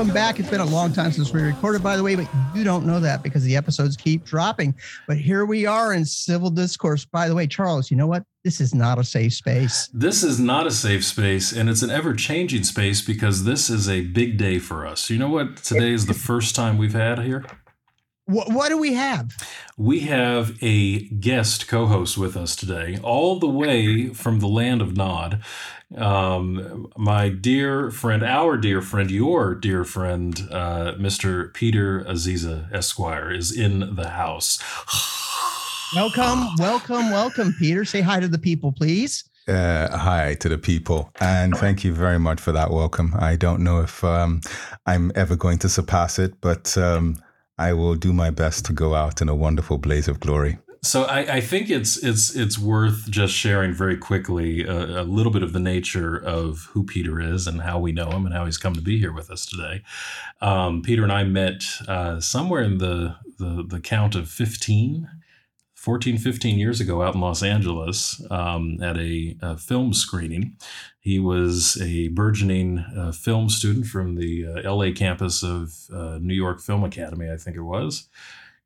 welcome back. It's been a long time since we recorded, by the way, but you don't know that because the episodes keep dropping. But here we are in civil discourse. By the way, Charles, you know what? This is not a safe space. This is not a safe space, and it's an ever changing space because this is a big day for us. You know what? Today is the first time we've had here. What, what do we have? We have a guest co host with us today, all the way from the land of Nod. Um, my dear friend, our dear friend, your dear friend, uh, Mr. Peter Aziza Esquire, is in the house. Welcome, welcome, welcome, Peter. Say hi to the people, please. Uh, hi to the people, and thank you very much for that welcome. I don't know if um, I'm ever going to surpass it, but um, I will do my best to go out in a wonderful blaze of glory. So I, I think it's it's it's worth just sharing very quickly a, a, little bit of the nature of who Peter is and how we know him and how he's come to be here with us today. Um, Peter and I met uh, somewhere in the, the the count of 15 14, 15 years ago out in Los Angeles um, at a, a, film screening. He was a burgeoning uh, film student from the uh, LA campus of uh, New York Film Academy, I think it was.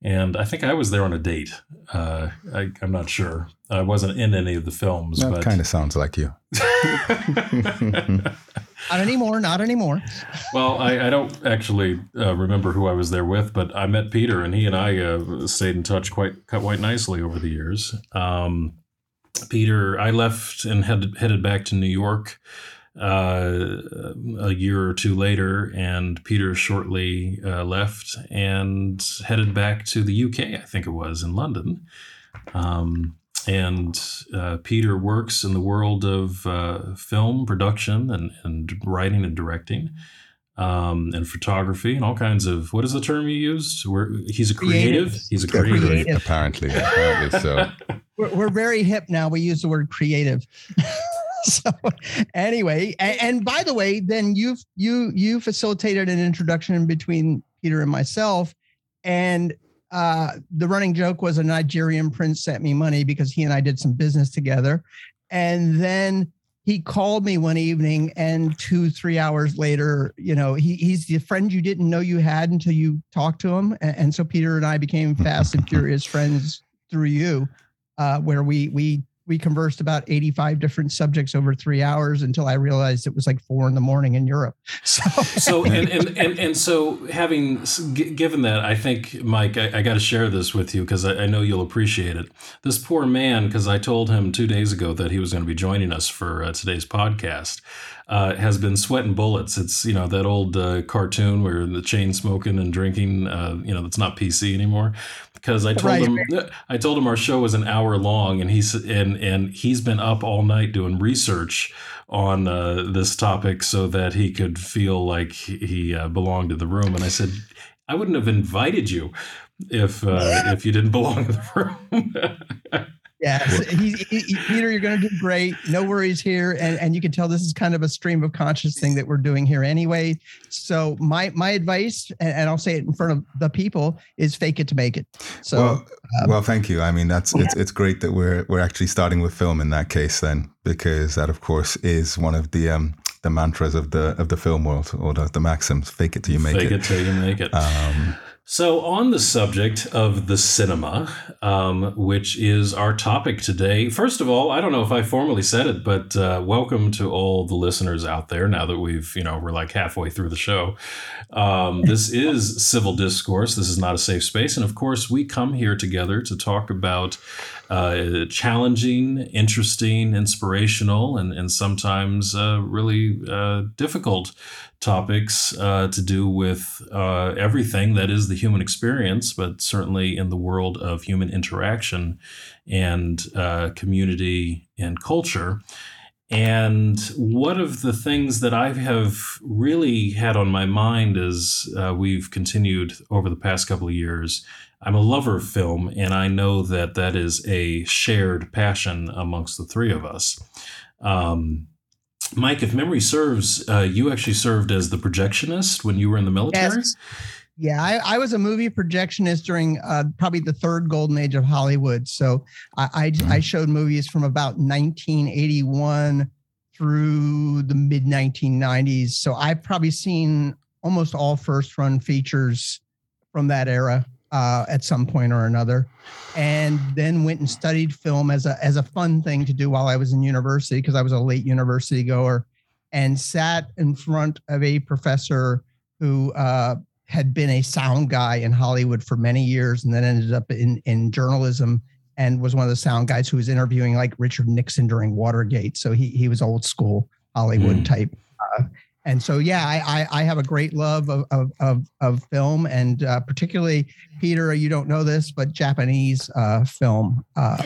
And I think I was there on a date. Uh, I, am not sure. I wasn't in any of the films. That but... kind of sounds like you. Not anymore. Not anymore. well, I, I don't actually uh, remember who I was there with, but I met Peter, and he and I uh, stayed in touch quite quite nicely over the years. Um, Peter, I left and headed headed back to New York uh, a year or two later, and Peter shortly uh, left and headed back to the UK. I think it was in London. Um, and uh, Peter works in the world of uh, film production and, and writing and directing. Um, and photography and all kinds of what is the term you used? Where he's a creative. creative. He's a creative. creative. Apparently, apparently so. We're, we're very hip now. We use the word creative. so anyway, and, and, by the way, then you've you you facilitated an introduction between Peter and myself, and uh, the running joke was a Nigerian prince sent me money because he and I did some business together. And then he called me one evening and two, three hours later, you know, he, he's the friend you didn't know you had until you talked to him. And, and so Peter and I became fast and furious friends through you, uh, where we, we we conversed about 85 different subjects over three hours until I realized it was like four in the morning in Europe. So, so and, and, and, and so having given that, I think, Mike, I, I got to share this with you because I, I, know you'll appreciate it. This poor man, because I told him two days ago that he was going to be joining us for uh, today's podcast. Uh, has been sweating bullets. It's you know that old uh, cartoon where the chain smoking and drinking. Uh, you know that's not PC anymore because I told right. him I told him our show was an hour long, and he's and and he's been up all night doing research on uh, this topic so that he could feel like he uh, belonged to the room. And I said, I wouldn't have invited you if uh, if you didn't belong to the room. Yes, he, he, Peter, you're going to do great. No worries here, and and you can tell this is kind of a stream of conscious thing that we're doing here anyway. So my my advice, and, I'll say it in front of the people, is fake it to make it. So well, um, well thank you. I mean, that's it's it's great that we're we're actually starting with film in that case then, because that of course is one of the um the mantras of the of the film world or the, the maxims. Fake it till you make fake it. Fake it till you make it. Um, so, on the subject of the cinema, um, which is our topic today, first of all, I don't know if I formally said it, but uh, welcome to all the listeners out there. Now that we've, you know, we're like halfway through the show. Um, this is civil discourse. This is not a safe space, and of course, we come here together to talk about uh, challenging, interesting, inspirational, and and sometimes uh, really uh, difficult topics uh, to do with uh, everything that is the human experience, but certainly in the world of human interaction and uh, community and culture. And one of the things that I have really had on my mind as uh, we've continued over the past couple of years, I'm a lover of film, and I know that that is a shared passion amongst the three of us. Um, Mike, if memory serves, uh, you actually served as the projectionist when you were in the military. Yes. Yeah, I, I, was a movie projectionist during uh, probably the third golden age of Hollywood. So I, I, mm. I showed movies from about 1981 through the mid 1990s. So I've probably seen almost all first run features from that era uh, at some point or another, and then went and studied film as a as a fun thing to do while I was in university because I was a late university goer, and sat in front of a professor who uh, had been a sound guy in Hollywood for many years, and then ended up in in journalism and was one of the sound guys who was interviewing like Richard Nixon during Watergate. So he he was old school Hollywood mm. type. Uh, and so yeah, I, I, I have a great love of of of, of film, and uh, particularly Peter. You don't know this, but Japanese uh, film, uh,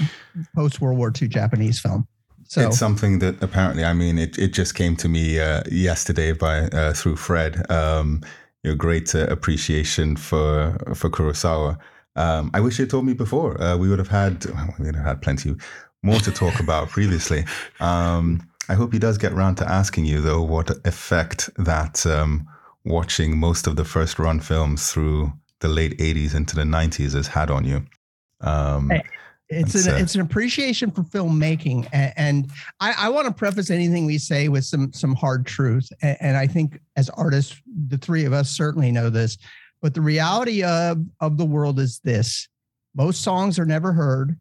post World War II Japanese film. So it's something that apparently, I mean, it, it just came to me uh, yesterday by uh, through Fred. Um, your great uh, appreciation for for Kurosawa. Um, I wish you told me before. We would have had we would have had plenty more to talk about previously. Um, I hope he does get around to asking you, though, what effect that um, watching most of the first run films through the late 80s into the 90s has had on you. Um, it's an, uh, it's an appreciation for filmmaking. And, and I, I want to preface anything we say with some, some hard truth. And, and I think as artists, the three of us certainly know this. But the reality of, of the world is this most songs are never heard,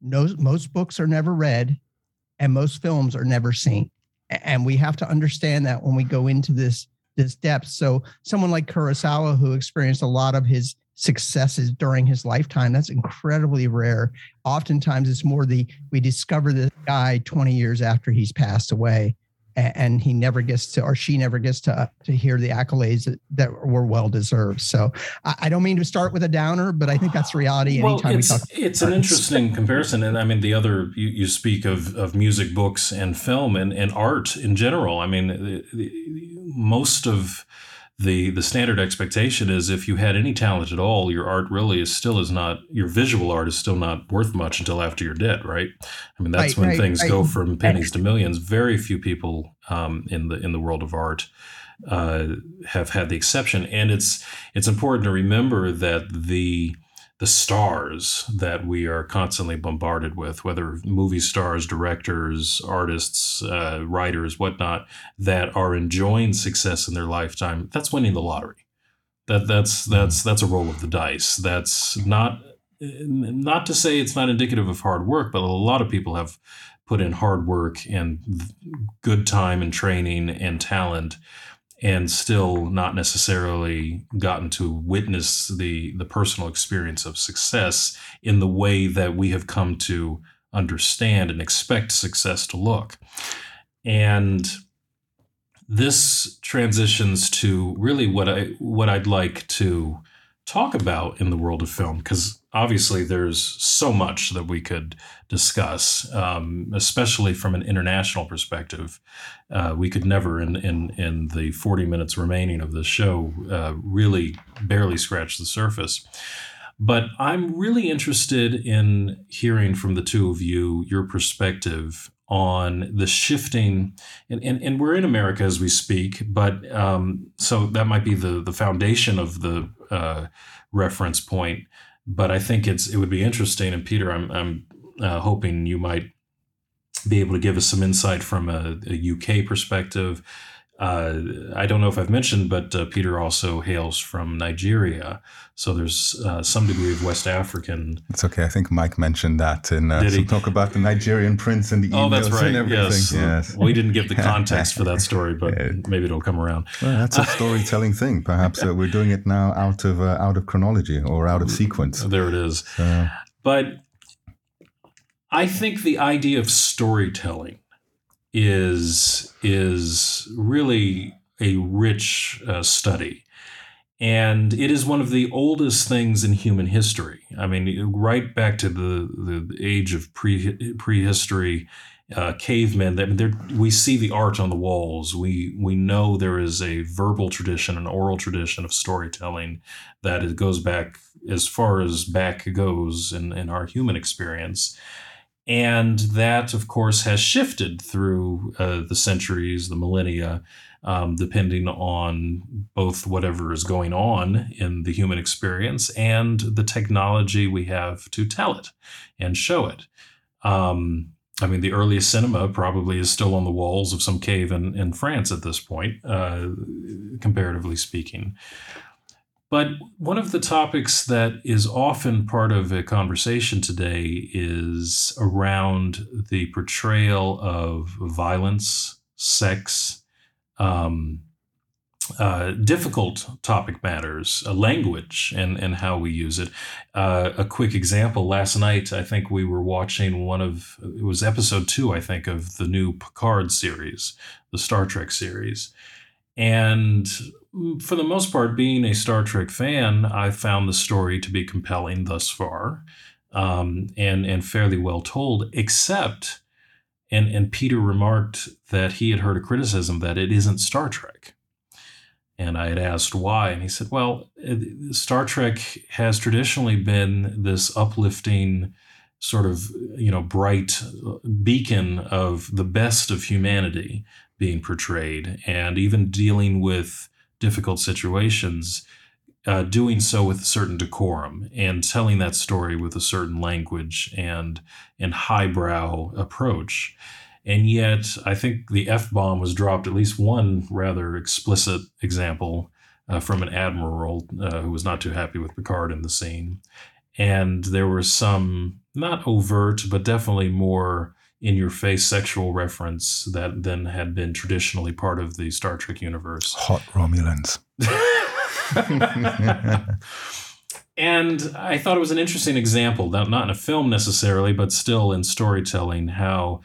no, most books are never read, and most films are never seen. And we have to understand that when we go into this this depth. So someone like Kurosawa, who experienced a lot of his successes during his lifetime, that's incredibly rare. Oftentimes it's more the we discover this guy 20 years after he's passed away and he never gets to or she never gets to uh, to hear the accolades that, that were well deserved so I, I, don't mean to start with a downer but i think that's reality well, anytime it's, we talk it's an interesting comparison and i mean the other you, you speak of of music books and film and, and art in general. I mean the, the, most of the the standard expectation is if you had any talent at all, your art really is still is not your visual art is still not worth much until after you're dead, right? I mean that's right, when right, things right. go from pennies to millions. Very few people um, in the in the world of art uh, have had the exception, and it's it's important to remember that the the stars that we are constantly bombarded with, whether movie stars, directors, artists, uh, writers, whatnot, that are enjoying success in their lifetime, that's winning the lottery. That that's that's that's a roll of the dice. That's not not to say it's not indicative of hard work, but a lot of people have put in hard work and good time and training and talent and still not necessarily gotten to witness the the personal experience of success in the way that we have come to understand and expect success to look. And this transitions to really what I what I'd like to talk about in the world of film because obviously there's so much that we could discuss, um, especially from an international perspective. Uh, we could never, in, in, in the 40 minutes remaining of the show, uh, really barely scratch the surface. But I'm really interested in hearing from the two of you your perspective on the shifting, and, and, and we're in America as we speak, but um, so that might be the, the foundation of the uh, reference point but I think it's it would be interesting. And Peter, I'm I'm uh, hoping you might be able to give us some insight from a, a UK perspective. Uh, I don't know if I've mentioned, but uh, Peter also hails from Nigeria, so there's uh, some degree of West African. It's okay. I think Mike mentioned that in uh, some talk about the Nigerian prince and the oh, that's right. and everything. Yes. yes. we didn't give the context for that story, but maybe it'll come around. Well, that's a storytelling thing. Perhaps uh, we're doing it now out of uh, out of chronology or out of sequence. There it is. So. But I think the idea of storytelling is is really a rich uh, study and it is one of the oldest things in human history. I mean, right back to the, the age of pre prehistory, uh, cavemen. That we see the art on the walls. We we know there is a verbal tradition, an oral tradition of storytelling that it goes back as far as back goes in, in our human experience. And that, of course, has shifted through uh, the centuries, the millennia. um, depending on both whatever is going on in the human experience and the technology we have to tell it and show it. Um, I mean, the earliest cinema probably is still on the walls of some cave in, in France at this point, uh, comparatively speaking. But one of the topics that is often part of a conversation today is around the portrayal of violence, sex, um, uh, difficult topic matters, uh, language, and and how we use it. Uh, a quick example: last night, I think we were watching one of it was episode two, I think, of the new Picard series, the Star Trek series, and for the most part, being a Star Trek fan, I found the story to be compelling thus far, um, and and fairly well told, except. And, and Peter remarked that he had heard a criticism that it isn't Star Trek and I had asked why, and he said, "Well, Star Trek has traditionally been this uplifting, sort of you know, bright beacon of the best of humanity being portrayed, and even dealing with difficult situations." Uh, doing so with a certain decorum and telling that story with a certain language and and highbrow approach. And yet, I think the F bomb was dropped at least one rather explicit example uh, from an admiral uh, who was not too happy with Picard in the scene. And there were some, not overt, but definitely more in your face sexual reference that then had been traditionally part of the Star Trek universe. Hot Romulans. and I thought it was an interesting example, not in a film necessarily, but still in storytelling, how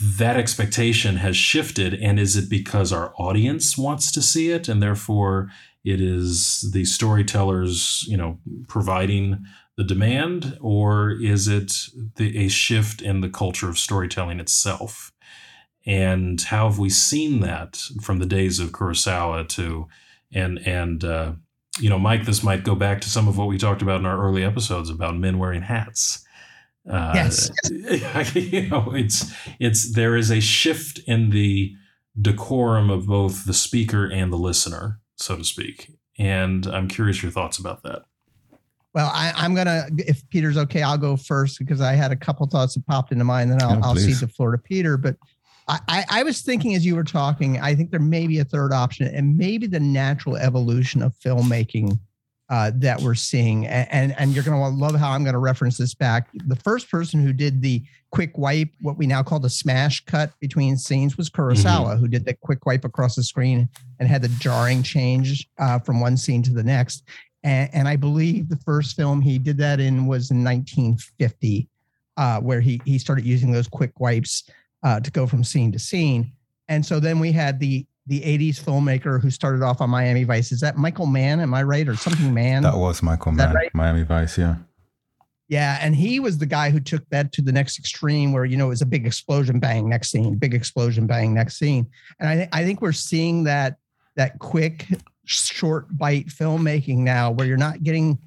that expectation has shifted and is it because our audience wants to see it and therefore it is the storytellers you know providing the demand or is it the, a shift in the culture of storytelling itself and how have we seen that from the days of kurosawa to and and uh, you know mike this might go back to some of what we talked about in our early episodes about men wearing hats uh, yes, you know, it's it's there is a shift in the decorum of both the speaker and the listener, so to speak. And I'm curious your thoughts about that. Well, I, am gonna, if Peter's okay, I'll go first because I had a couple thoughts that popped into mind, then I'll, yeah, I'll cede the floor to Peter. But I, I, I was thinking as you were talking, I think there may be a third option, and maybe the natural evolution of filmmaking uh, that we're seeing. And, and, and you're going to love how I'm going to reference this back. The first person who did the quick wipe, what we now call the smash cut between scenes, was Kurosawa, mm-hmm. who did the quick wipe across the screen and had the jarring change uh, from one scene to the next. And, and, I believe the first film he did that in was in 1950, uh, where he he started using those quick wipes uh, to go from scene to scene. And so then we had the the 80s filmmaker who started off on Miami Vice. Is that Michael Mann? Am I right? Or something Mann? That was Michael Mann, right? Miami Vice, yeah. Yeah. And he was the guy who took that to the next extreme where, you know, it was a big explosion, bang, next scene, big explosion, bang, next scene. And I, I think we're seeing that, that quick, short bite filmmaking now where you're not getting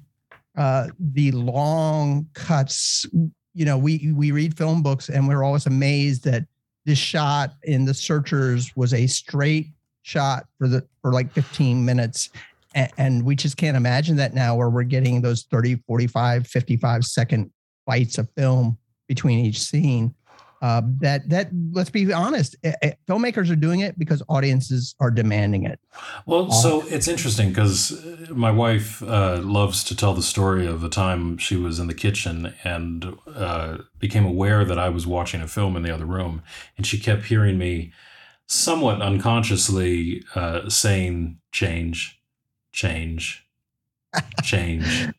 uh, the long cuts. You know, we, we read film books and we're always amazed that this shot in the searchers was a straight shot for the for like 15 minutes and, and, we just can't imagine that now where we're getting those 30 45 55 second bites of film between each scene uh, that that let's be honest, eh, eh, filmmakers are doing it because audiences are demanding it. Well, so it's interesting because uh, my wife uh, loves to tell the story of a time she was in the kitchen and uh, became aware that I was watching a film in the other room, and she kept hearing me somewhat unconsciously uh, saying "change, change, change."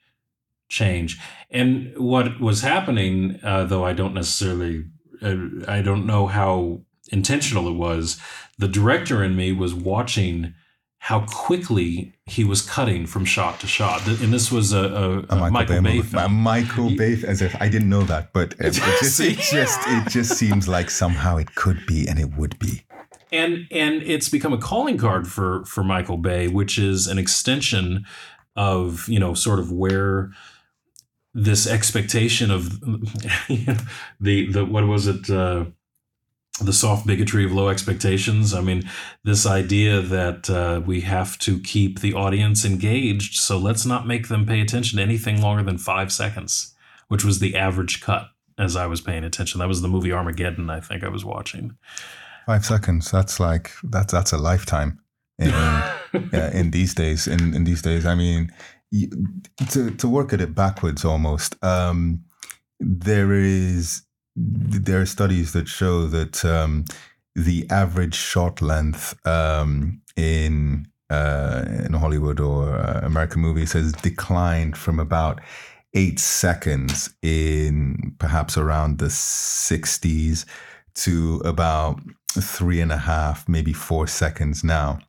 change. And what was happening, uh, though I don't necessarily uh, Uh, I don't know how intentional it was. The director in me was watching how quickly he was cutting from shot to shot. And this was a, a, a Michael, Michael Bay, Bay film. Michael Bay, as if I didn't know that, but it, it, just, it just it just seems like somehow it could be and it would be. And and it's become a calling card for for Michael Bay, which is an extension of you know sort of where this expectation of you know, the the what was it uh, the soft bigotry of low expectations. I mean, this idea that uh, we have to keep the audience engaged, so let's not make them pay attention to anything longer than five seconds, which was the average cut as I was paying attention. That was the movie Armageddon, I think I was watching. Five seconds. That's like that's that's a lifetime in in these days. In in these days, I mean, to to work at it backwards almost. Um, there is there are studies that show that um, the average shot length um, in uh, in Hollywood or uh, American movies has declined from about eight seconds in perhaps around the 60s to about three and a half, maybe four seconds now.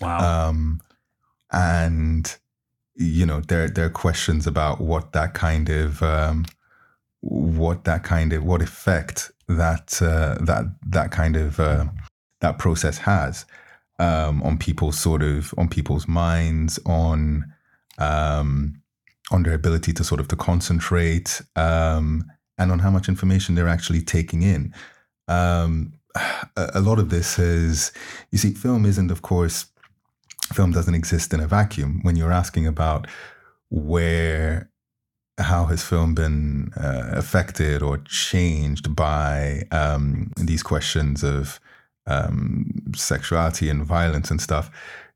Wow. Um, and you know, there there are questions about what that kind of um, what that kind of what effect that uh, that that kind of uh, that process has um, on people's sort of on people's minds on um, on their ability to sort of to concentrate um, and on how much information they're actually taking in. Um, a, a lot of this is you see, film isn't, of course, film doesn't exist in a vacuum. When you're asking about where how has film been uh, affected or changed by um, these questions of um, sexuality and violence and stuff?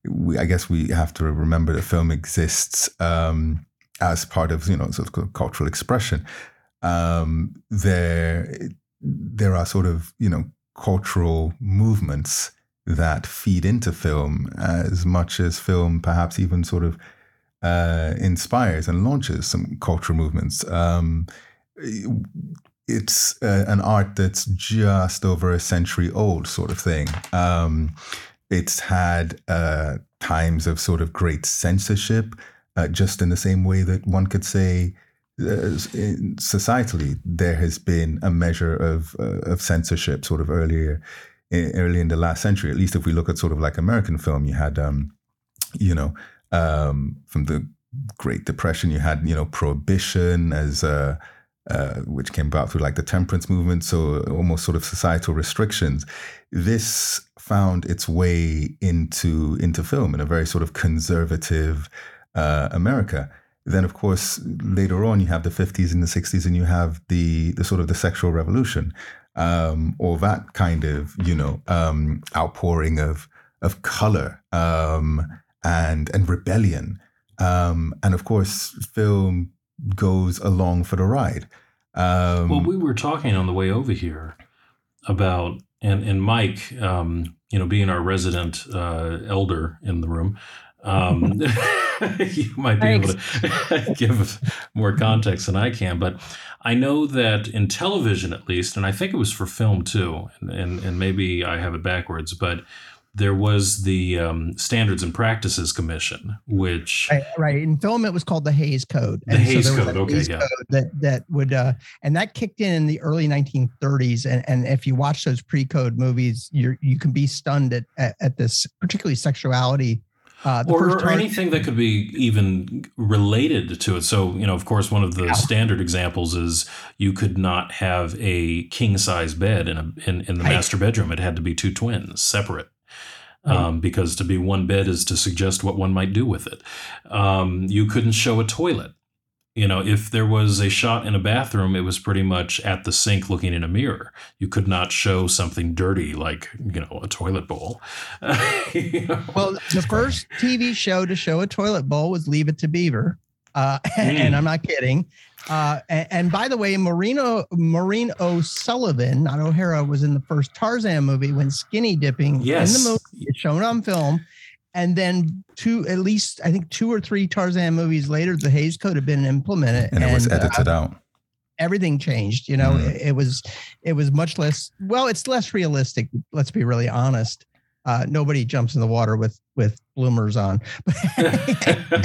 We, I guess we have to remember that film exists um, as part of you know sort of cultural expression. Um, there, there are sort of you know cultural movements that feed into film as much as film perhaps even sort of uh, inspires and launches some cultural movements. Um, it's uh, an art that's just over a century old, sort of thing. Um, it's had uh, times of sort of great censorship, uh, just in the same way that one could say. Uh, societally, there has been a measure of uh, of censorship, sort of earlier, early in the last century. At least, if we look at sort of like American film, you had, um, you know, um, from the Great Depression. You had, you know, prohibition as uh, uh, which came about through like the temperance movement, so almost sort of societal restrictions. This found its way into into film in a very sort of conservative uh, America. Then, of course, later on, you have the 50s and the 60s, and you have the the sort of the sexual revolution, um, or that kind of you know um, outpouring of of color um, and and rebellion. Um, and of course, film goes along for the ride. Um, well, we were talking on the way over here about and and Mike, um, you know, being our resident uh, elder in the room. Um, you might be able to give more context than I can, but I know that in television, at least, and I think it was for film too, and, and, and maybe I have it backwards, but there was the um, Standards and Practices Commission, which right, right, in film it was called the Hays Code. The and Hays so Code, okay, Hays yeah. Code that that would uh, and that kicked in in the early 1930s. And and if you watch those pre-code movies, you you can be stunned at, at, at this particularly sexuality. Uh, or, or anything that could be even related to it. So, you know, of course, one of the yeah. standard examples is you could not have a king size bed in a in, in the right. master bedroom. It had to be two twins separate um, because to be one bed is to suggest what one might do with it. Um, you couldn't show a toilet. You know, if there was a shot in a bathroom, it was pretty much at the sink looking in a mirror. You could not show something dirty like, you know, a toilet bowl. you know? Well, the first TV show to show a toilet bowl was Leave It to Beaver. Uh, mm. and I'm not kidding. Uh, and, and, by the way, Marino Maureen O'Sullivan, not O'Hara, was in the first Tarzan movie when skinny dipping yes. in the movie, it's shown on film. And then two, at least I think two or three Tarzan movies later, the Hays Code had been implemented, and, and it was edited uh, out. Everything changed. You know, mm. it, it was it was much less. Well, it's less realistic. Let's be really honest. Uh, nobody jumps in the water with with bloomers on.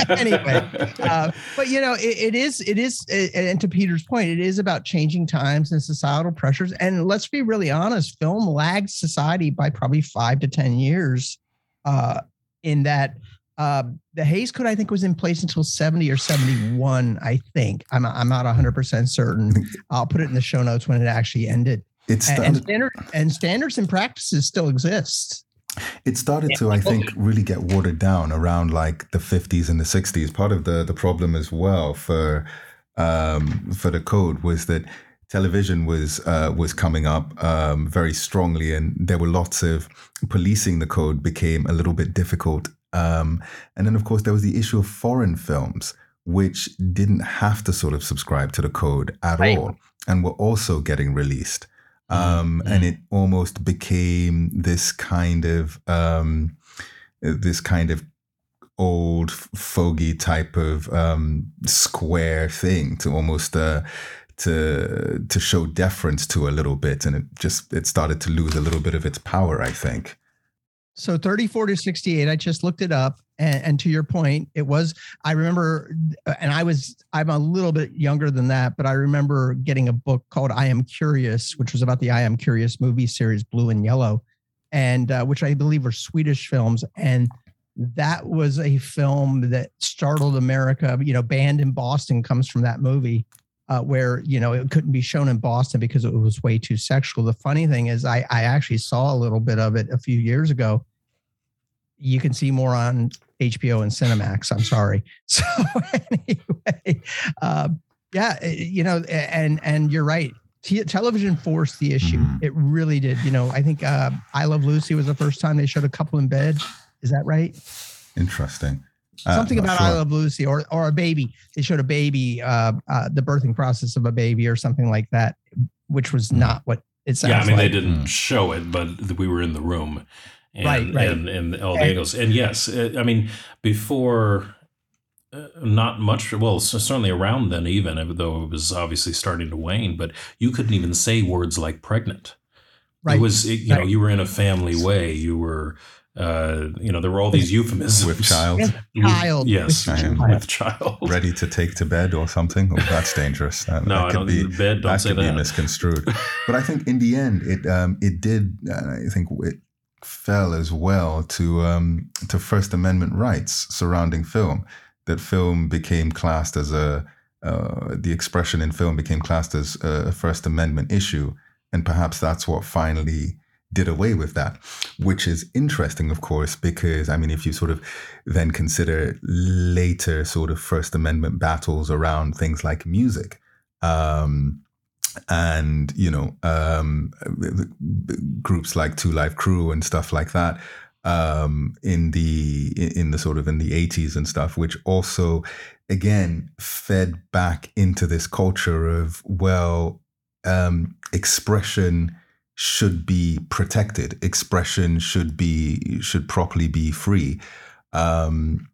anyway, uh, but you know, it, it is it is, and to Peter's point, it is about changing times and societal pressures. And let's be really honest, film lags society by probably five to ten years. Uh, in that, uh, the Hays Code I think was in place until seventy or seventy one. I think I'm I'm not hundred percent certain. I'll put it in the show notes when it actually ended. It And, and started, standard and standards and practices still exist. it started to, I think, really get watered down around like the 50s and the 60s. Part of the, the problem as well for um, for the code was that television was uh, was coming up um, very strongly, and there were lots of policing the code became a little bit difficult. Um, and then, of course, there was the issue of foreign films, which didn't have to sort of subscribe to the code at Right. all, and were also getting released. Um, And it almost became this kind of um, this kind of old fogey type of um, square thing to almost uh, to to show deference to a little bit, and it just it started to lose a little bit of its power. I think. So 34 to 68, I just looked it up. And, and to your point, it was, I remember, and I was, I'm a little bit younger than that, but I remember getting a book called I Am Curious, which was about the I Am Curious movie series, Blue and Yellow, and uh, which I believe were Swedish films. And that was a film that startled America. You know, Banned in Boston comes from that movie. Uh, where you know it couldn't be shown in Boston because it was way too sexual. The funny thing is, I I actually saw a little bit of it a few years ago. You can see more on HBO and Cinemax. I'm sorry. So anyway, um, yeah, eh, you know, and and you're right. T- television forced the issue. Mhm. It really did. You know, I think uh, I Love Lucy was the first time they showed a couple in bed. Is that right? Interesting. Uh, something not about sure. I Love Lucy or or a baby. They showed a baby, uh, uh, the birthing process of a baby or something like that, which was Hmm. not what it sounds Yeah, I mean, like. they didn't Mm. show it, but we were in the room. And, Right, right. And, and all the And- angles. And yes, uh, I mean, before, uh, not much, well, certainly around then, even, even though it was obviously starting to wane, but you couldn't even say words like pregnant. Right. It was, it, you know, you were in a family way. You were, uh, you know, there were all these euphemisms. with child With- Child. Yes, With child. with child. ready to take to bed or something. Oh, that's dangerous. That, No, that I could don't. be bed, don't that say could be that. misconstrued. but I think in the end, it um, it did. Uh, I think it fell as well to um, to First Amendment rights surrounding film. That film became classed as a uh, the expression in film became classed as a First Amendment issue, and perhaps that's what finally did away with that, which is interesting, of course, because I mean, if you sort of then consider later sort of First Amendment battles around things like music. Um, and you know um, groups like Two Live Crew and stuff like that um, in the in the sort of in the 80s and stuff, which also again fed back into this culture of well um, expression should be protected expression should be should properly be free um,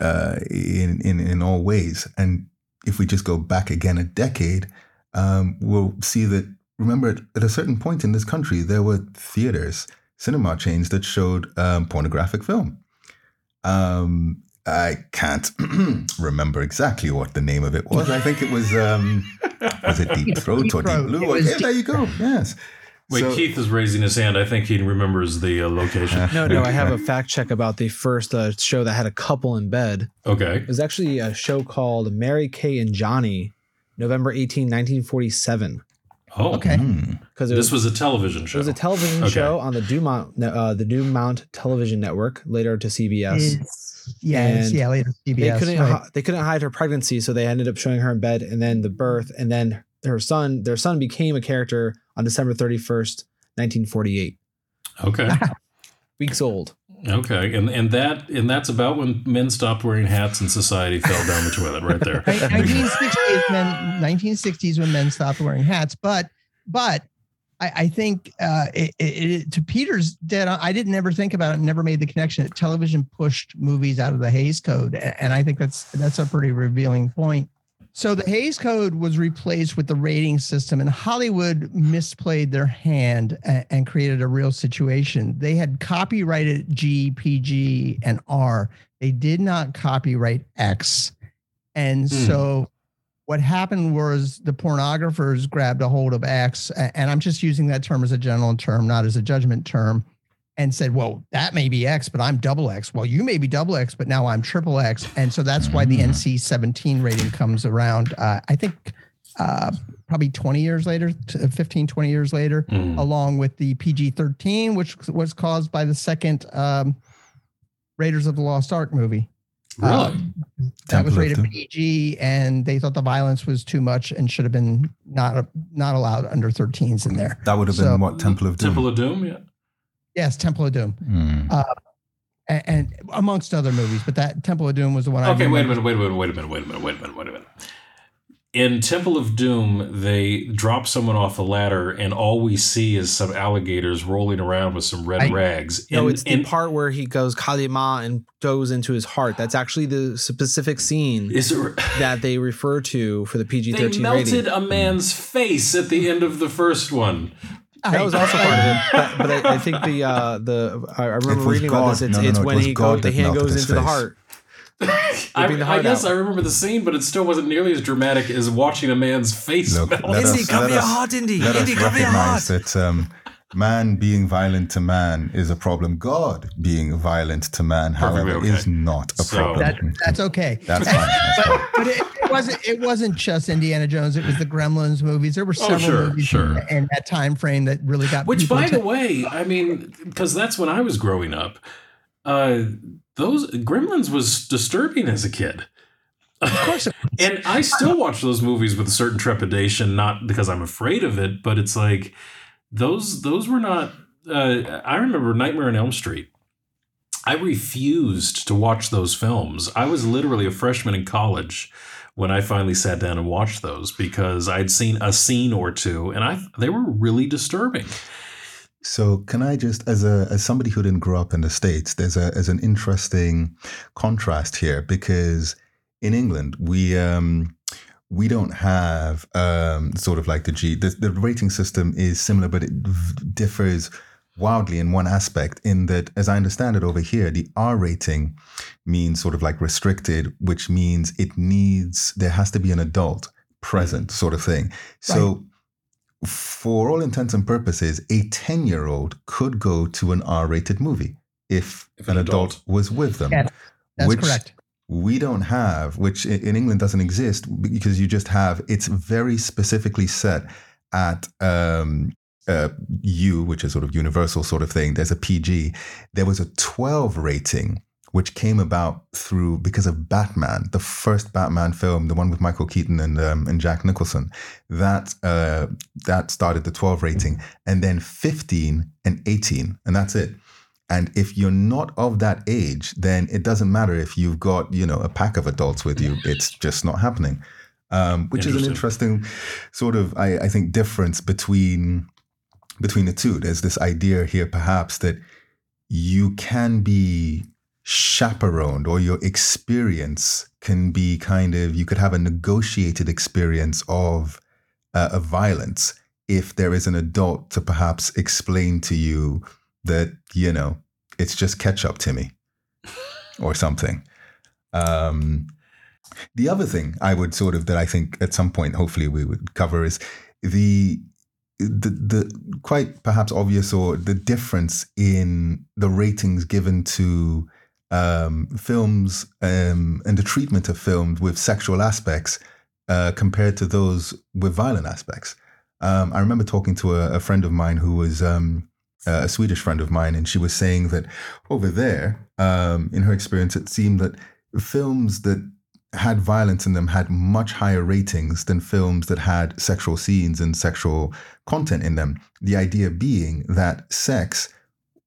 uh, in, in in all ways and if we just go back again a decade um, we'll see that remember at, a certain point in this country there were theaters cinema chains that showed um, pornographic film um, I can't remember exactly what the name of it was. I think it was um, was it Deep Throat Deep or Deep Blue? Was yeah, there you go. Yes. Wait, So- Keith is raising his hand. I think he remembers the uh, location. No, no, I have a fact check about the first uh, show that had a couple in bed. Okay. It was actually a show called Mary Kay and Johnny, November 18, 1947. Oh, Okay. Hmm. Because This was, was a television show. it was a television Okay. show on the Dumont, uh, the Dumont Television Network, later to CBS. It's- yeah, it's, And yeah, later they CBS. couldn't right. they couldn't hide her pregnancy, so they ended up showing her in bed, and then the birth, and then her son, their son became a character on December 31st, 1948. okay. Weeks old. Okay. And and that and that's about when men stopped wearing hats and society fell down the toilet right there. 1960s men 1960s when men stopped wearing hats but but i, I think uh, it, it, it- to peter's dead i didn't ever think about it never made the connection that television pushed movies out of the hays code and i think that's that's a pretty revealing point so the hays code was replaced with the rating system and hollywood misplayed their hand and, and created a real situation. They had copyrighted g pg and r. They did not copyright x. And Hmm. so what happened was the pornographers grabbed a hold of X, and I'm just using that term as a general term, not as a judgment term, and said, well, that may be X, but I'm double X. Well, you may be double X, but now I'm triple X. And so that's why the Mm. NC 17 rating comes around. Uh, I think uh, probably 20 years later, t- 15, 20 years later, Mm. along with the PG 13, which was caused by the second um, Raiders of the Lost Ark movie. Really? Um, that was rated PG, and they thought the violence was too much and should have been not not allowed under 13s in there. That would have been So- what Temple of Doom. Temple of Doom. Yeah. Yes, Temple of Doom, Mm. and, and amongst other movies, but that Temple of Doom was the one. I Okay, wait a minute, wait a minute, wait a minute, wait a minute, wait a minute, wait a minute. In Temple of Doom, they drop someone off a ladder, and all we see is some alligators rolling around with some red I- rags. No, And- it's the and- part where he goes Kali Ma and goes into his heart. That's actually the specific scene Is it, that they refer to for the PG thirteen. they thirteen melted rating. a man's face at the end of the first one. That was also part of it, but, but I, I think the uh, the I I remember was reading about this. It's, No, no, it's no, when was he God goes, the hand goes his into the heart. I, Ripping the I guess out. I remember the scene, but it still wasn't nearly as dramatic as watching a man's face Look, melt. Indy, us- cover your heart, Indy. Indy, us cover your heart. that um, man being violent to man is a problem. God being violent to man, however, okay. is not a So- problem. That, that's okay. That's fine. That's fine. but it, it wasn't it wasn't just Indiana Jones. It was the Gremlins movies. There were Oh, several sure, movies sure. in, in that time frame that really got me. Which, by to- the way, I mean, because that's when I was growing up. Uh, those Gremlins was disturbing as a kid. Of course. And I still watch those movies with a certain trepidation, not because I'm afraid of it, but it's like those those were not. Uh, I remember Nightmare on Elm Street. I refused to watch those films. I was literally a freshman in college when I finally sat down and watched those because I'd seen a scene or two, and I they were really disturbing. So can I just, as a as somebody who didn't grow up in the states, there's a as an interesting contrast here because in England we um we don't have um sort of like the G the, the rating system is similar, but it v- differs wildly in one aspect. In that, as I understand it over here, the R rating means sort of like restricted, which means it needs there has to be an adult present, sort of thing. So for all intents and purposes, a 10 year old could go to an R rated movie if, If an an adult, adult- was with them. Yeah, that's which correct. We don't have, which in England doesn't exist because you just have, it's very specifically set at um, uh, U, which is sort of universal sort of thing. There's a PG. There was a 12 rating, which came about through because of Batman, the first Batman film, the one with Michael Keaton and um, and Jack Nicholson. That uh, that started the 12 rating, and then 15 and 18, and that's it. And if you're not of that age, then it doesn't matter if you've got you know a pack of adults with you. It's just not happening. Um, which is an interesting sort of I, I think difference between between the two. There's this idea here, perhaps, that you can be chaperoned or your experience can be kind of, you could have a negotiated experience of, uh, of violence if there is an adult to perhaps explain to you that, you know, it's just ketchup, Timmy, or something. Um, the other thing I would sort of that I think at some point hopefully we would cover is the the the quite perhaps obvious or the difference in the ratings given to um, films um, and the treatment of films with sexual aspects uh, compared to those with violent aspects. Um, I remember talking to a, a friend of mine who was um, a Swedish friend of mine, and she was saying that over there, um, in her experience, it seemed that films that had violence in them had much higher ratings than films that had sexual scenes and sexual content in them. The idea being that sex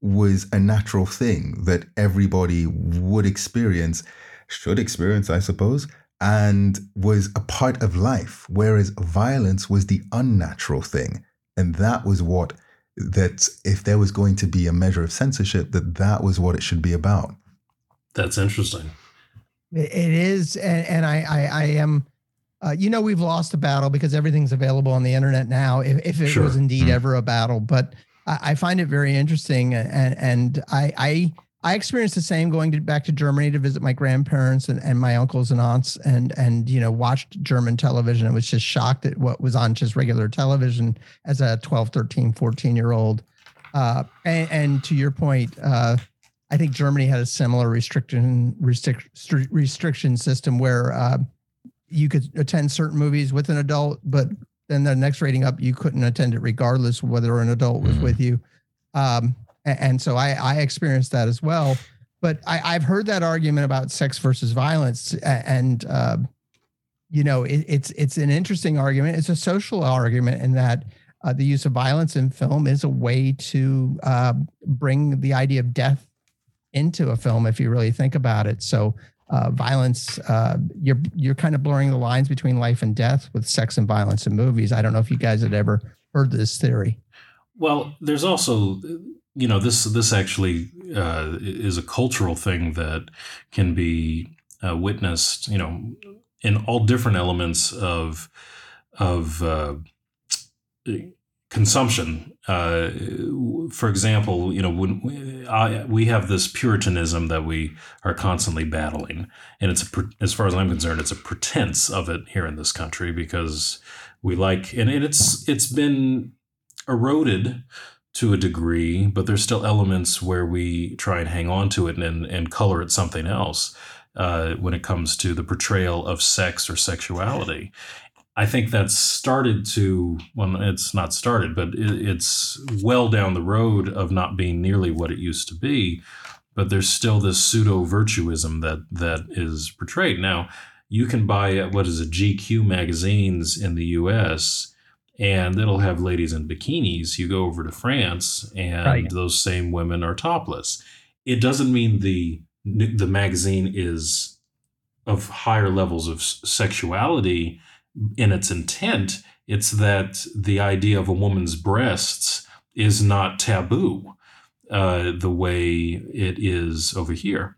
was a natural thing that everybody would experience, should experience, I suppose, and was a part of life, whereas violence was the unnatural thing. And that was what that if there was going to be a measure of censorship, that that was what it should be about. That's interesting. It it is, and, and I, I, I am. Uh, you know, we've lost a battle because everything's available on the internet now. If, if it Sure. was indeed Mm. ever a battle, but I, I find it very interesting, and and I I I experienced the same going to, back to Germany to visit my grandparents and, and my uncles and aunts, and and you know watched German television. I was just shocked at what was on just regular television as a 12, 13, 14 year old. Uh, and, and to your point, uh, I think Germany had a similar restriction restrict, stri- restriction system where uh, you could attend certain movies with an adult, but then the next rating up, you couldn't attend it regardless whether an adult was Mhm. with you. Um, and, so I, I experienced that as well. But I, I've heard that argument about sex versus violence, and uh, you know, it, it's it's an interesting argument. It's a social argument in that uh, the use of violence in film is a way to uh, bring the idea of death into a film if you really think about it. So uh, violence, uh, you're you're kind of blurring the lines between life and death with sex and violence in movies. I don't know if you guys had ever heard this theory. Well, there's also, you know, this this actually uh, is a cultural thing that can be uh, witnessed, you know, in all different elements of of uh, consumption. Uh, for example, you know, when we, I, we have this puritanism that we are constantly battling, and it's a, as far as I'm concerned, it's a pretense of it here in this country because we like, and it's it's been eroded to a degree, but there's still elements where we try and hang on to it and and color it something else uh, when it comes to the portrayal of sex or sexuality. I think that's started to, well, it's not started, but it, it's well down the road of not being nearly what it used to be. But there's still this pseudo virtuism that that is portrayed. Now, you can buy what is it, GQ magazines in the U.S. and it'll have ladies in bikinis. You go over to France, and Right. those same women are topless. It doesn't mean the the magazine is of higher levels of sexuality in its intent. It's that the idea of a woman's breasts is not taboo uh, the way it is over here.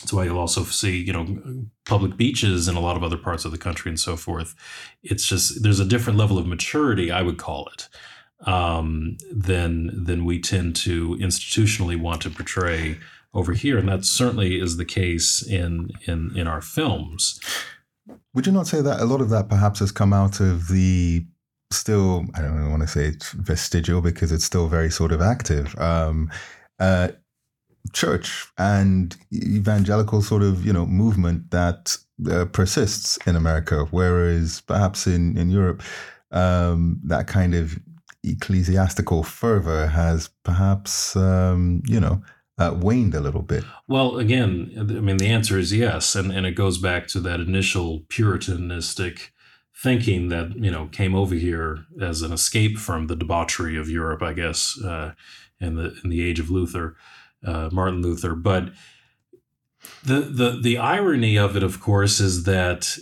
That's why you'll also see, you know, public beaches in a lot of other parts of the country and so forth. It's just there's a different level of maturity, I would call it, um, than than we tend to institutionally want to portray over here, and that certainly is the case in in in our films. Would you not say that a lot of that perhaps has come out of the still, I don't want to say it's vestigial because it's still very sort of active, um, uh, church and evangelical sort of, you know, movement that uh, persists in America, whereas perhaps in, in Europe, um, that kind of ecclesiastical fervor has perhaps, um, you know, uh, waned a little bit. Well, again, I mean, the answer is yes, and and it goes back to that initial puritanistic thinking that you know came over here as an escape from the debauchery of Europe, I guess, uh, in the in the age of Luther, uh, Martin Luther. But the the the irony of it, of course, is that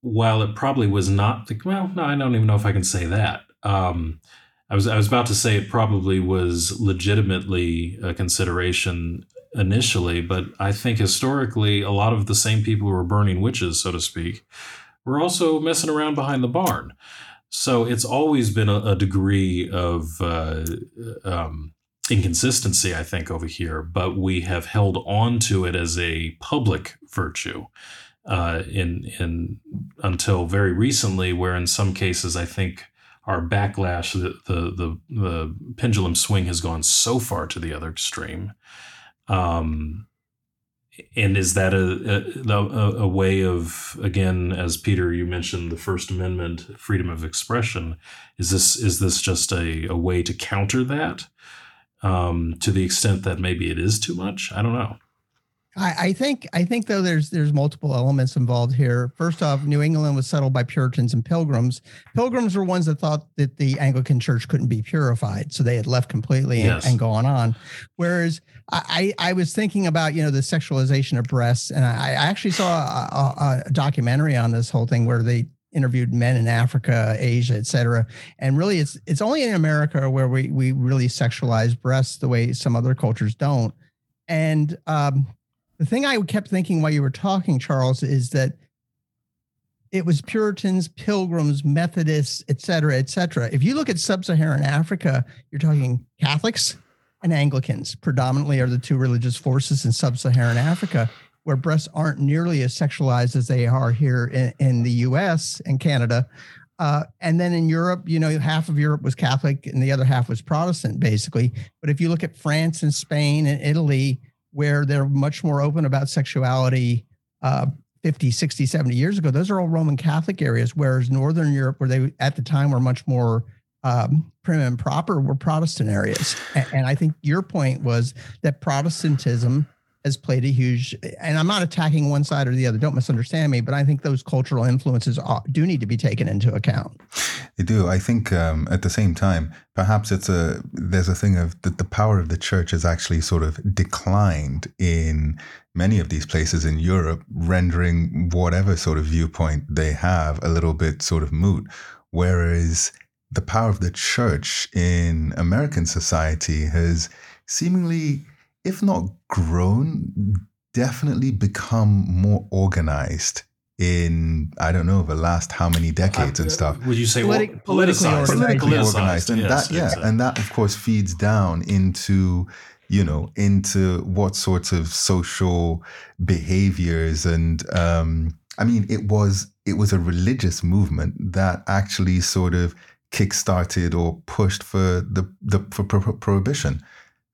while it probably was not the well, no, I don't even know if I can say that. Um, I was I was about to say it probably was legitimately a consideration initially, but I think historically a lot of the same people who were burning witches, so to speak, were also messing around behind the barn. So it's always been a, a degree of uh, um, inconsistency, I think, over here, but we have held on to it as a public virtue. Uh, in in until very recently, where in some cases I think our backlash, the, the the the pendulum swing has gone so far to the other extreme. Um, and is that a, a a way of again, as Peter you mentioned, the First Amendment, freedom of expression? Is this is this just a, a way to counter that? Um, to the extent that maybe it is too much, I don't know. I, I think I think though there's there's multiple elements involved here. First off, New England was settled by Puritans and Pilgrims. Pilgrims were ones that thought that the Anglican Church couldn't be purified, so they had left completely and, Yes. and gone on. Whereas I, I I was thinking about you know the sexualization of breasts, and I, I actually saw a, a, a documentary on this whole thing where they interviewed men in Africa, Asia, et cetera. And really, it's it's only in America where we we really sexualize breasts the way some other cultures don't. And um, the thing I kept thinking while you were talking, Charles, is that it was Puritans, Pilgrims, Methodists, et cetera, et cetera. If you look at sub-Saharan Africa, you're talking Catholics and Anglicans predominantly are the two religious forces in sub-Saharan Africa, where breasts aren't nearly as sexualized as they are here in, in the U.S. and Canada. Uh, and then in Europe, you know, half of Europe was Catholic and the other half was Protestant, basically. But if you look at France and Spain and Italy, where they're much more open about sexuality, uh, 50, 60, 70 years ago, those are all Roman Catholic areas, whereas Northern Europe, where they at the time were much more um, prim and proper, were Protestant areas. And, and I think your point was that Protestantism has played a huge, and I'm not attacking one side or the other, don't misunderstand me, but I think those cultural influences do need to be taken into account. They do. I think um, at the same time, perhaps it's a there's a thing of that the power of the church has actually sort of declined in many of these places in Europe, rendering whatever sort of viewpoint they have a little bit sort of moot. Whereas the power of the church in American society has seemingly if not grown, definitely become more organized in I don't know the last how many decades and stuff. Would you say Politic- well, politicized? politically Politically organized, and yes, that yeah, exactly. and that of course feeds down into you know into what sorts of social behaviors and um, I mean it was it was a religious movement that actually sort of kickstarted or pushed for the the for pro- prohibition.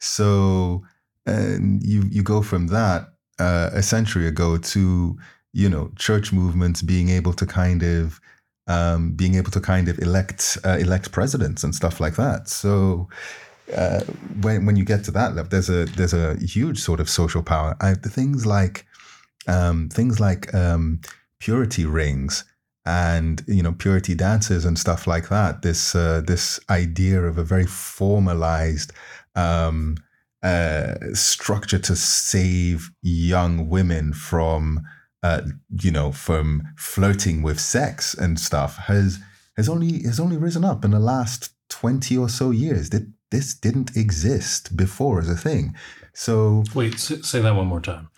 So and you you go from that uh, a century ago to you know church movements being able to kind of um, being able to kind of elect uh, elect presidents and stuff like that. So uh, when when you get to that level, there's a there's a huge sort of social power. I, the things like um, things like um, purity rings and you know purity dances and stuff like that. This uh, this idea of a very formalized um, uh, structure to save young women from uh, you know from flirting with sex and stuff has has only has only risen up in the last 20 or so years that this didn't exist before as a thing so Wait, say that one more time.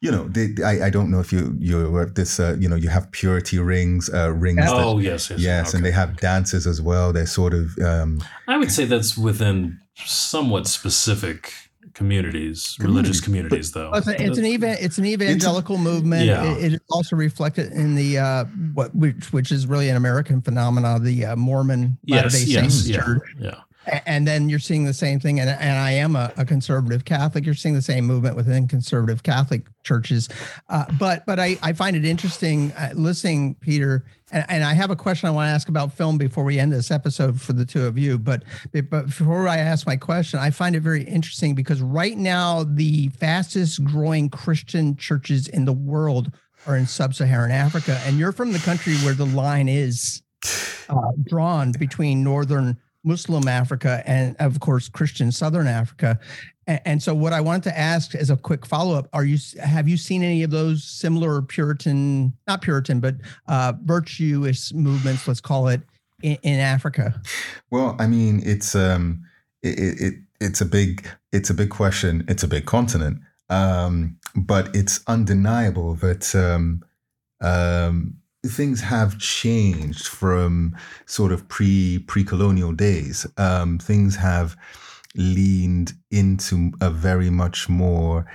you know they, I, I don't know if you you're this uh, you know you have purity rings uh, rings that, Oh, yes, yes. yes and they have dances as well they're sort of um, I would say that's within somewhat specific communities, religious communities, though. Well, It's, a, it's an even it's an evangelical movement. Yeah. It, it is also reflected in the uh, what which which is really an American phenomenon, the uh, Mormon Latter Day Yes, yes, Saints yeah, Church. yeah. And then you're seeing the same thing, and, and I am a, a conservative Catholic. You're seeing the same movement within conservative Catholic churches, uh, but but I, I find it interesting uh, listening, Peter. And, and I have a question I want to ask about film before we end this episode for the two of you. But but before I ask my question, I find it very interesting because right now the fastest growing Christian churches in the world are in sub-Saharan Africa, and you're from the country where the line is uh, drawn between northern Muslim Africa and, of course, Christian Southern Africa. And, so, what I wanted to ask as a quick follow up: Are you have you seen any of those similar Puritan, not Puritan, but uh, virtuous movements? Let's call it in, in Africa. Well, I mean, it's um, it, it it's a big it's a big question. It's a big continent, um, but it's undeniable that um, um, things have changed from sort of pre pre colonial days. Um, things have leaned into a very much more